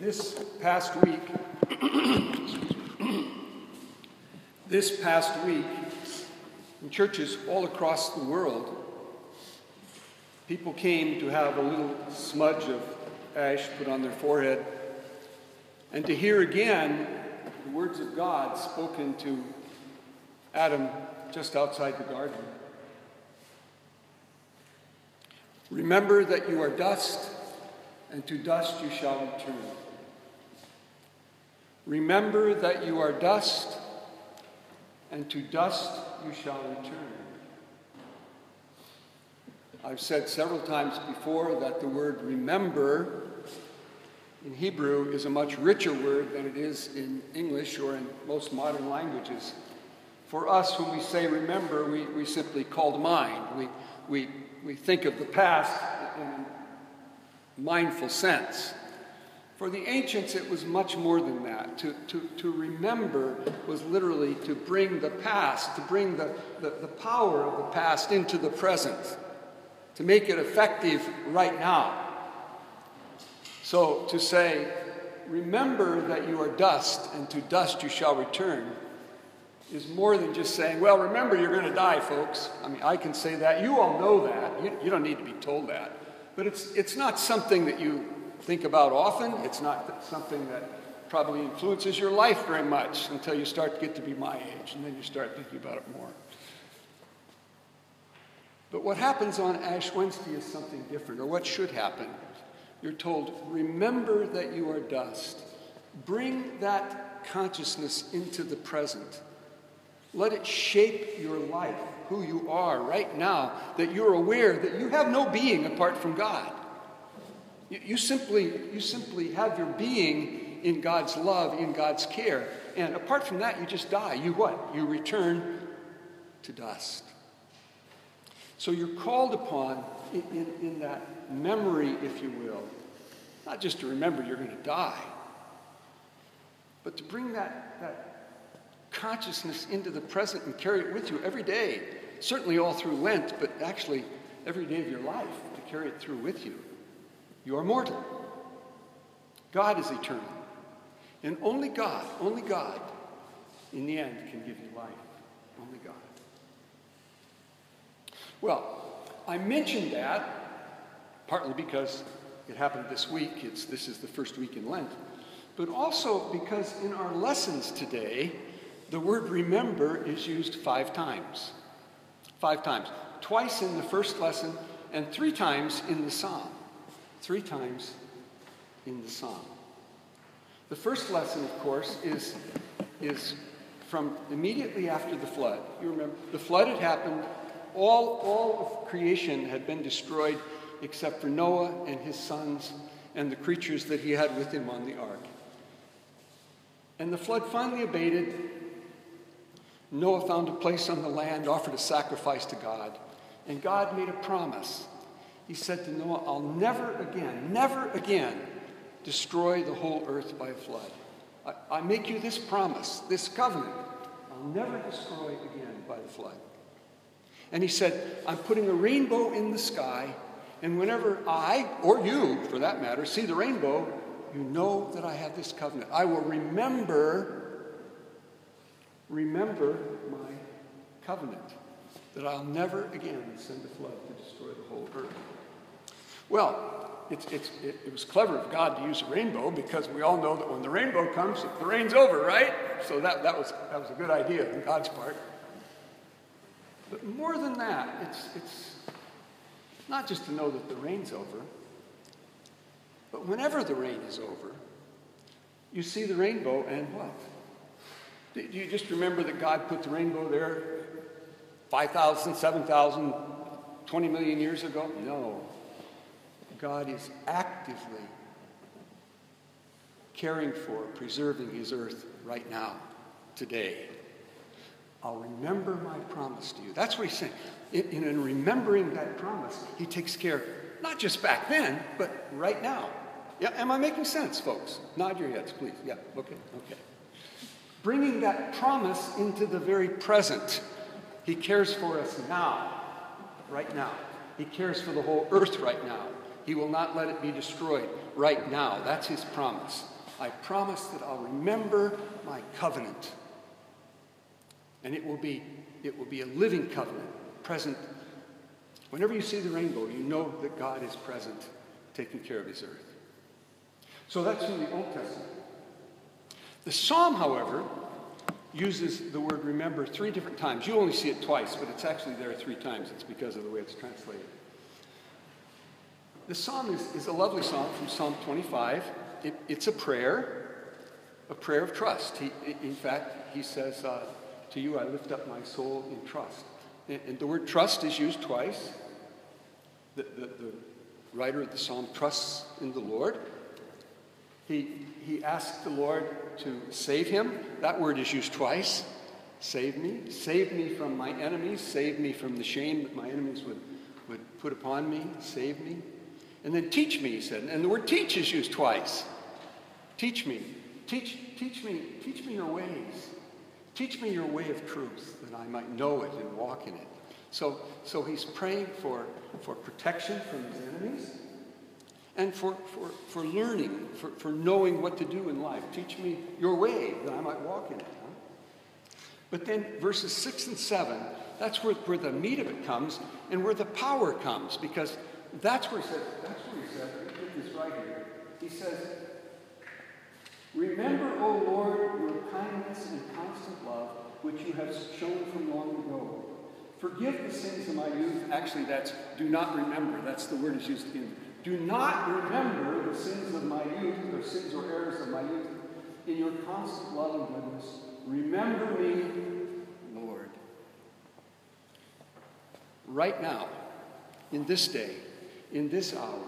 This past week, this past week, in churches all across the world, people came to have a little smudge of ash put on their forehead and to hear again the words of God spoken to Adam just outside the garden. Remember that you are dust, and to dust you shall return. Remember that you are dust, and to dust you shall return. I've said several times before that the word remember in Hebrew is a much richer word than it is in English or in most modern languages. For us, when we say remember, we, we simply call to mind. We, we, we think of the past in a mindful sense. For the ancients, it was much more than that. To, to, to remember was literally to bring the past, to bring the, the, the power of the past into the present, to make it effective right now. So to say, remember that you are dust, and to dust you shall return, is more than just saying, well, remember you're going to die, folks. I mean, I can say that. You all know that. You, you don't need to be told that. But it's, it's not something that you think about often. It's not something that probably influences your life very much until you start to get to be my age, and then you start thinking about it more. But what happens on Ash Wednesday is something different, or what should happen. You're told, remember that you are dust. Bring that consciousness into the present. Let it shape your life, who you are right now, that you're aware that you have no being apart from God. You, you, simply, you simply have your being in God's love, in God's care. And apart from that, you just die. You what? You return to dust. So you're called upon in, in, in that memory, if you will, not just to remember you're going to die, but to bring that, that consciousness into the present and carry it with you every day. Certainly all through Lent, but actually every day of your life to carry it through with you. You are mortal. God is eternal. And only God, only God, in the end, can give you life. Only God. Well, I mentioned that partly because it happened this week. It's, this is the first week in Lent. But also because in our lessons today, the word remember is used five times. Five times. Twice in the first lesson and three times in the psalm. Three times in the psalm. The first lesson, of course, is, is from immediately after the flood. You remember, the flood had happened, all, all of creation had been destroyed except for Noah and his sons and the creatures that he had with him on the ark. And the flood finally abated, Noah found a place on the land, offered a sacrifice to God, and God made a promise. He said to Noah, I'll never again, never again destroy the whole earth by a flood. I, I make you this promise, this covenant. I'll never destroy again by the flood. And he said, I'm putting a rainbow in the sky, and whenever I, or you for that matter, see the rainbow, you know that I have this covenant. I will remember Remember my covenant that I'll never again send a flood to destroy the whole earth. Well, it's, it's, it, it, was clever of God to use a rainbow because we all know that when the rainbow comes, the rain's over, right? So that, that, was, that was a good idea on God's part. But more than that, it's, it's not just to know that the rain's over, but whenever the rain is over, you see the rainbow and what? Do you just remember that God put the rainbow there 5,000, 7,000, 20 million years ago? No. God is actively caring for, preserving his earth right now, today. I'll remember my promise to you. That's what he's saying. In, in remembering that promise, he takes care, not just back then, but right now. Yeah, am I making sense, folks? Nod your heads, please. Yeah, okay, okay bringing that promise into the very present. He cares for us now, right now. He cares for the whole earth right now. He will not let it be destroyed right now. That's his promise. I promise that I'll remember my covenant. And it will be, it will be a living covenant, present. Whenever you see the rainbow, you know that God is present, taking care of his earth. So that's from the Old Testament. The Psalm, however, uses the word remember three different times. You only see it twice, but it's actually there three times. It's because of the way it's translated. The psalm is, is a lovely psalm from Psalm 25. It, it's a prayer, a prayer of trust. He, in fact, he says, uh, To you I lift up my soul in trust. And, and the word trust is used twice. The, the, the writer of the psalm trusts in the Lord. He, he asked the Lord to save him. That word is used twice. Save me. Save me from my enemies. Save me from the shame that my enemies would, would put upon me. Save me. And then teach me, he said. And the word teach is used twice. Teach me. Teach, teach me, teach me your ways. Teach me your way of truth, that I might know it and walk in it. So, so he's praying for, for protection from his enemies and for, for, for learning, for, for knowing what to do in life. Teach me your way, that I might walk in it. Huh? But then verses 6 and 7, that's where, where the meat of it comes and where the power comes, because that's where he says, that's where he says, put this right here. He says, Remember, O Lord, your kindness and constant love, which you have shown from long ago. Forgive the sins of my youth. Actually, that's do not remember. That's the word is used again. Do not remember the sins of my youth, or sins or errors of my youth. In your constant love and goodness, remember me, Lord. Right now, in this day, in this hour.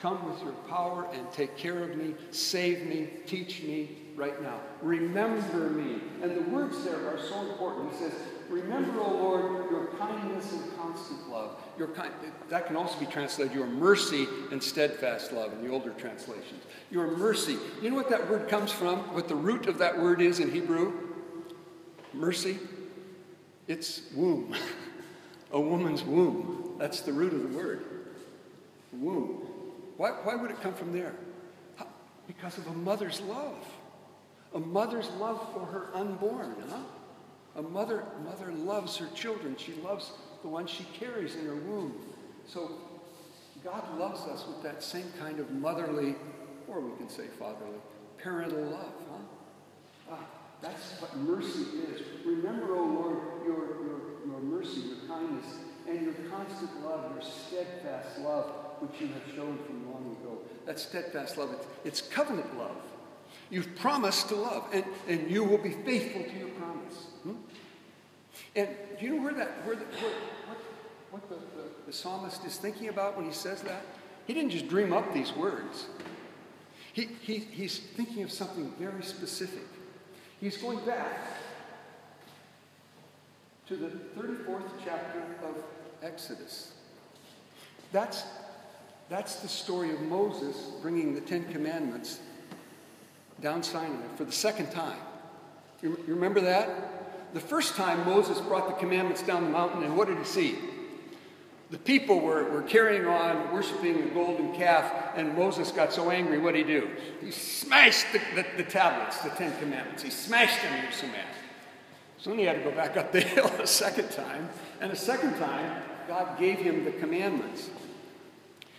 Come with your power and take care of me, save me, teach me right now. Remember me. And the words there are so important. He says, Remember, O Lord, your kindness and constant love. Your kind, that can also be translated your mercy and steadfast love in the older translations. Your mercy. You know what that word comes from? What the root of that word is in Hebrew? Mercy. It's womb. A woman's womb. That's the root of the word womb. Why, why would it come from there? Because of a mother's love. A mother's love for her unborn. Huh? A mother, mother loves her children. She loves the one she carries in her womb. So God loves us with that same kind of motherly, or we can say fatherly, parental love. Huh? Ah, that's what mercy is. Remember, O oh Lord, your, your, your mercy, your kindness, and your constant love, your steadfast love which you have shown from long ago. That steadfast love, it's, it's covenant love. You've promised to love, and, and you will be faithful to your promise. Hmm? And do you know where that, where, the, where what, what the, the, the psalmist is thinking about when he says that? He didn't just dream up these words. He, he, he's thinking of something very specific. He's going back to the 34th chapter of Exodus. That's that's the story of Moses bringing the Ten Commandments down Sinai for the second time. You, remember that? The first time Moses brought the commandments down the mountain, and what did he see? The people were, were carrying on worshiping the golden calf, and Moses got so angry, what did he do? He smashed the, the, the tablets, the Ten Commandments. He smashed them, he was so mad. So then he had to go back up the hill a second time, and a second time, God gave him the commandments.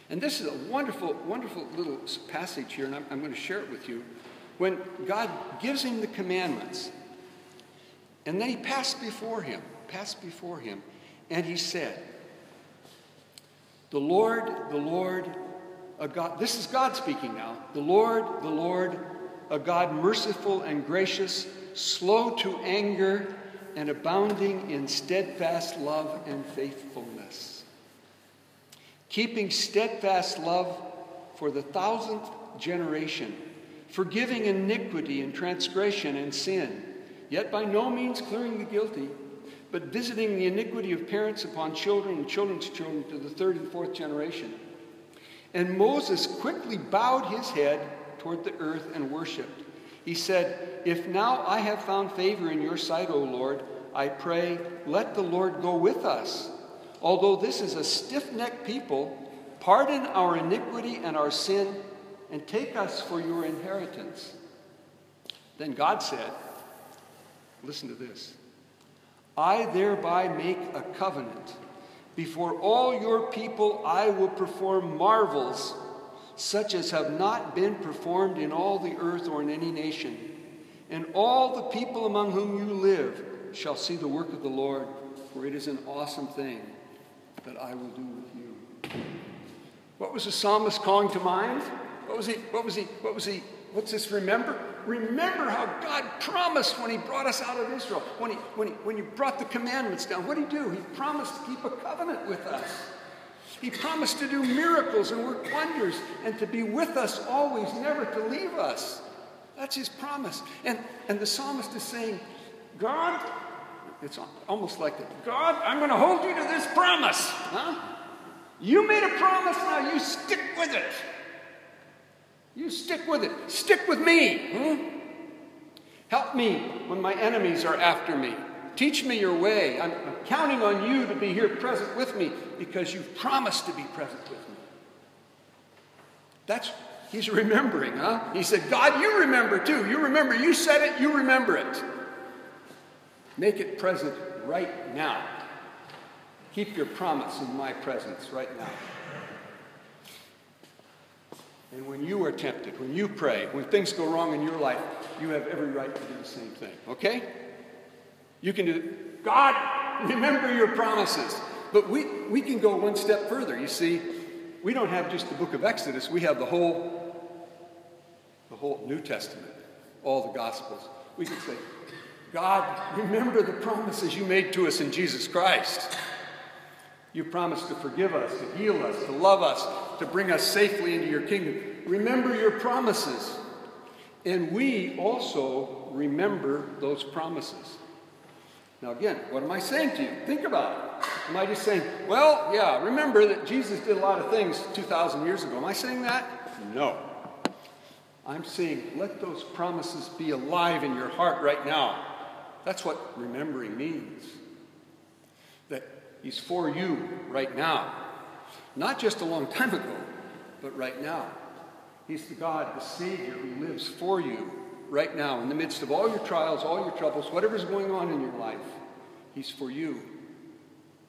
And this is a wonderful, wonderful little passage here, and I'm, I'm going to share it with you. When God gives him the commandments, and then he passed before him, passed before him, and he said, The Lord, the Lord, a God, this is God speaking now. The Lord, the Lord, a God merciful and gracious, slow to anger, and abounding in steadfast love and faithfulness keeping steadfast love for the thousandth generation, forgiving iniquity and transgression and sin, yet by no means clearing the guilty, but visiting the iniquity of parents upon children and children's children to the third and fourth generation. And Moses quickly bowed his head toward the earth and worshiped. He said, If now I have found favor in your sight, O Lord, I pray, let the Lord go with us Although this is a stiff necked people, Pardon our iniquity and our sin, and take us for your inheritance. Then God said, Listen to this I thereby make a covenant. Before all your people, I will perform marvels such as have not been performed in all the earth or in any nation. And all the people among whom you live shall see the work of the Lord, for it is an awesome thing that I will do with you. What was the psalmist calling to mind? What was he? What was he? What was he? What's this? Remember? Remember how God promised when He brought us out of Israel. When He when He when He brought the commandments down. What did He do? He promised to keep a covenant with us. He promised to do miracles and work wonders and to be with us always, never to leave us. That's his promise. And, and the psalmist is saying, God, it's almost like that. God, I'm going to hold you to this promise. Huh? You made a promise, now you stick with it. You stick with it. Stick with me. Hmm? Help me when my enemies are after me. Teach me your way. I'm, I'm counting on you to be here present with me because you've promised to be present with me. That's, he's remembering, huh? He said, God, you remember too. You remember. You said it, you remember it. Make it present right now. Keep your promise in my presence right now. And when you are tempted, when you pray, when things go wrong in your life, you have every right to do the same thing. Okay? You can do, it. God, remember your promises. But we, we can go one step further. You see, we don't have just the book of Exodus, we have the whole, the whole New Testament, all the Gospels. We can say, God, remember the promises you made to us in Jesus Christ. You promised to forgive us, to heal us, to love us, to bring us safely into your kingdom. Remember your promises. And we also remember those promises. Now, again, what am I saying to you? Think about it. Am I just saying, well, yeah, remember that Jesus did a lot of things 2,000 years ago? Am I saying that? No. I'm saying, let those promises be alive in your heart right now. That's what remembering means. That He's for you right now. Not just a long time ago, but right now. He's the God, the Savior who lives for you right now, in the midst of all your trials, all your troubles, whatever's going on in your life, He's for you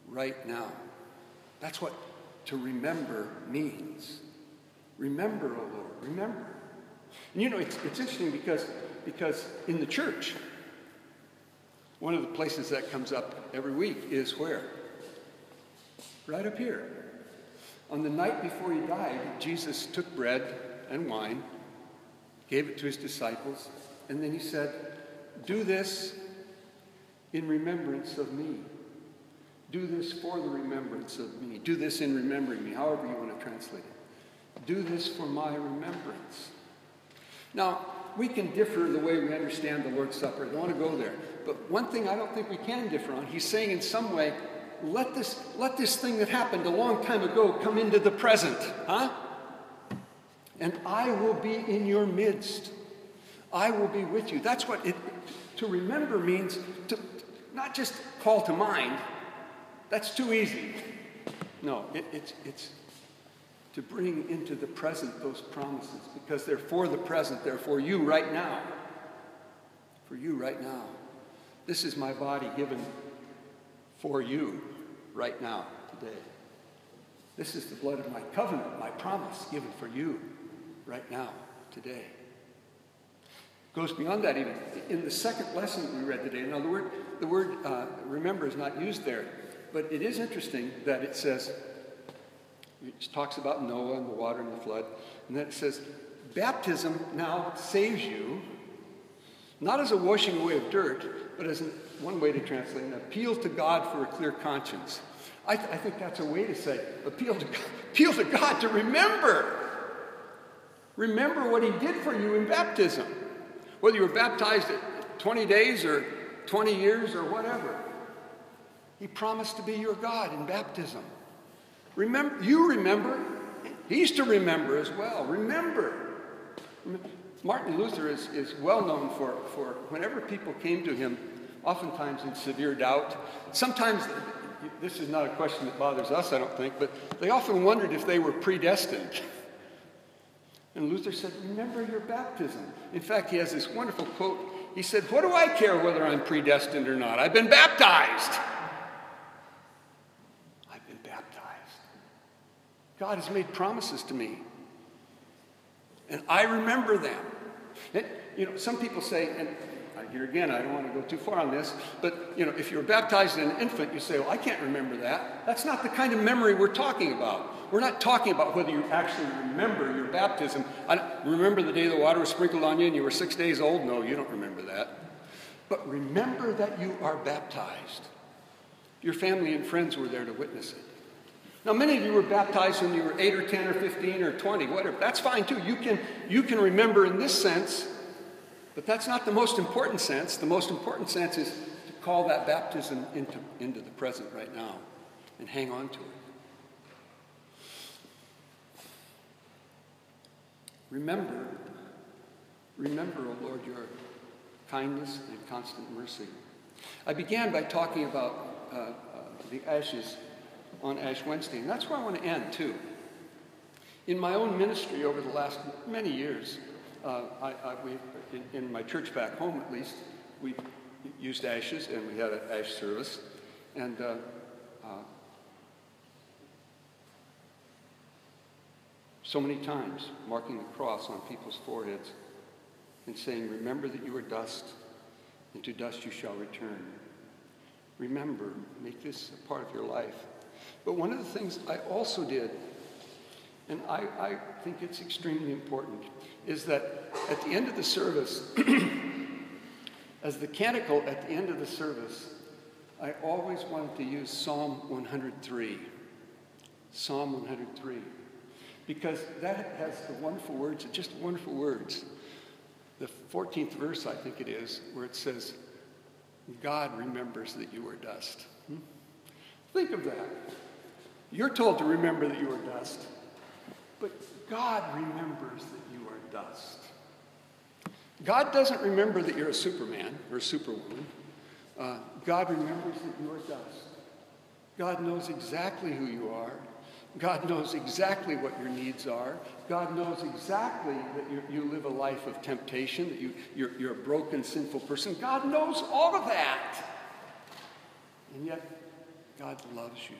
right now. That's what to remember means. Remember, O oh Lord, remember. And you know, it's, it's interesting because, because in the church, one of the places that comes up every week is where? Right up here. On the night before he died, Jesus took bread and wine gave it to his disciples, and then he said, Do this in remembrance of me. Do this for the remembrance of me. Do this in remembering me, however you want to translate it. Do this for my remembrance. Now, we can differ the way we understand the Lord's Supper. I don't want to go there. But one thing I don't think we can differ on, he's saying in some way, let this, let this thing that happened a long time ago come into the present. Huh? and I will be in your midst. I will be with you. That's what it, to remember means to not just call to mind. That's too easy. No, it, it's, it's to bring into the present those promises because they're for the present, they're for you right now. For you right now. This is my body given for you right now, today. This is the blood of my covenant, my promise given for you right now, today. Goes beyond that even. In the second lesson we read today, now the word, the word uh, remember is not used there, but it is interesting that it says, it talks about Noah and the water and the flood, and then it says, baptism now saves you, not as a washing away of dirt, but as an, one way to translate an appeal to God for a clear conscience. I, th- I think that's a way to say appeal to, God, appeal to God to remember Remember what he did for you in baptism. Whether you were baptized at 20 days or 20 years or whatever. He promised to be your God in baptism. Remember, you remember, he's to remember as well. Remember. Martin Luther is, is well known for, for whenever people came to him, oftentimes in severe doubt, sometimes this is not a question that bothers us, I don't think, but they often wondered if they were predestined. And Luther said, Remember your baptism. In fact, he has this wonderful quote. He said, What do I care whether I'm predestined or not? I've been baptized. I've been baptized. God has made promises to me. And I remember them. And, you know, some people say, and here again, I don't want to go too far on this, but you know, if you're baptized as an infant, you say, "Well, I can't remember that." That's not the kind of memory we're talking about. We're not talking about whether you actually remember your baptism. I remember the day the water was sprinkled on you and you were six days old. No, you don't remember that. But remember that you are baptized. Your family and friends were there to witness it. Now, many of you were baptized when you were 8 or 10 or 15 or 20, whatever. That's fine too. You can, you can remember in this sense but that's not the most important sense. The most important sense is to call that baptism into, into the present right now and hang on to it. Remember, remember, O oh Lord, your kindness and constant mercy. I began by talking about uh, uh, the ashes on Ash Wednesday, and that's where I want to end, too. In my own ministry over the last many years, uh, I, I, we, in, in, my church back home at least, we used ashes and we had an ash service. And uh, uh, so many times marking the cross on people's foreheads and saying, Remember that you are dust, and to dust you shall return. Remember, make this a part of your life. But one of the things I also did and I, I think it's extremely important, is that at the end of the service, as the canticle at the end of the service, I always wanted to use Psalm 103. Psalm 103. Because that has the wonderful words, just wonderful words. The 14th verse, I think it is, where it says, God remembers that you are dust. Hmm? Think of that. You're told to remember that you are dust. But God remembers that you are dust. God doesn't remember that you're a Superman or a Superwoman. Uh, God remembers that you are dust. God knows exactly who you are. God knows exactly what your needs are. God knows exactly that you, you live a life of temptation, that you, you're, you're a broken, sinful person. God knows all of that. And yet, God loves you,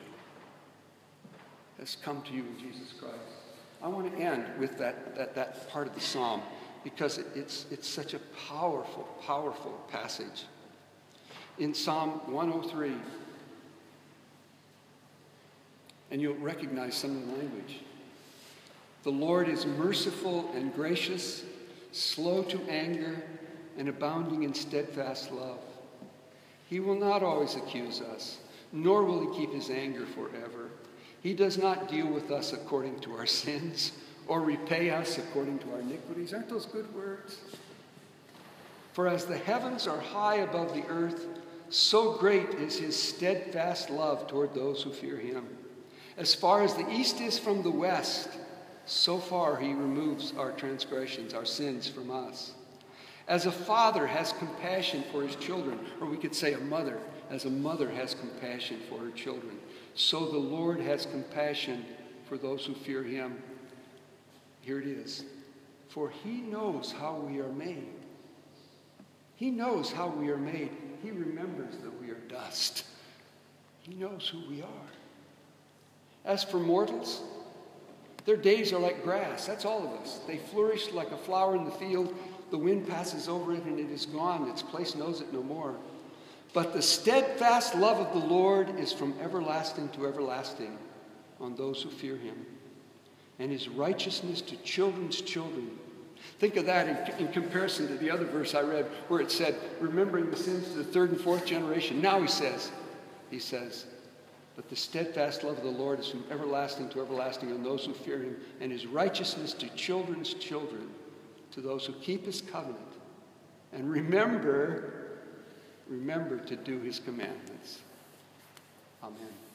has come to you in Jesus Christ. I want to end with that, that, that part of the psalm because it, it's, it's such a powerful, powerful passage. In Psalm 103, and you'll recognize some of the language. The Lord is merciful and gracious, slow to anger, and abounding in steadfast love. He will not always accuse us, nor will he keep his anger forever. He does not deal with us according to our sins or repay us according to our iniquities. Aren't those good words? For as the heavens are high above the earth, so great is his steadfast love toward those who fear him. As far as the east is from the west, so far he removes our transgressions, our sins from us. As a father has compassion for his children, or we could say a mother, as a mother has compassion for her children, so the Lord has compassion for those who fear him. Here it is. For he knows how we are made. He knows how we are made. He remembers that we are dust. He knows who we are. As for mortals, their days are like grass. That's all of us. They flourish like a flower in the field. The wind passes over it and it is gone. Its place knows it no more. But the steadfast love of the Lord is from everlasting to everlasting on those who fear him, and his righteousness to children's children. Think of that in, in, comparison to the other verse I read where it said, remembering the sins to the third and fourth generation. Now he says, he says, but the steadfast love of the Lord is from everlasting to everlasting on those who fear him, and his righteousness to children's children, to those who keep his covenant. And remember remember to do his commandments. Amen.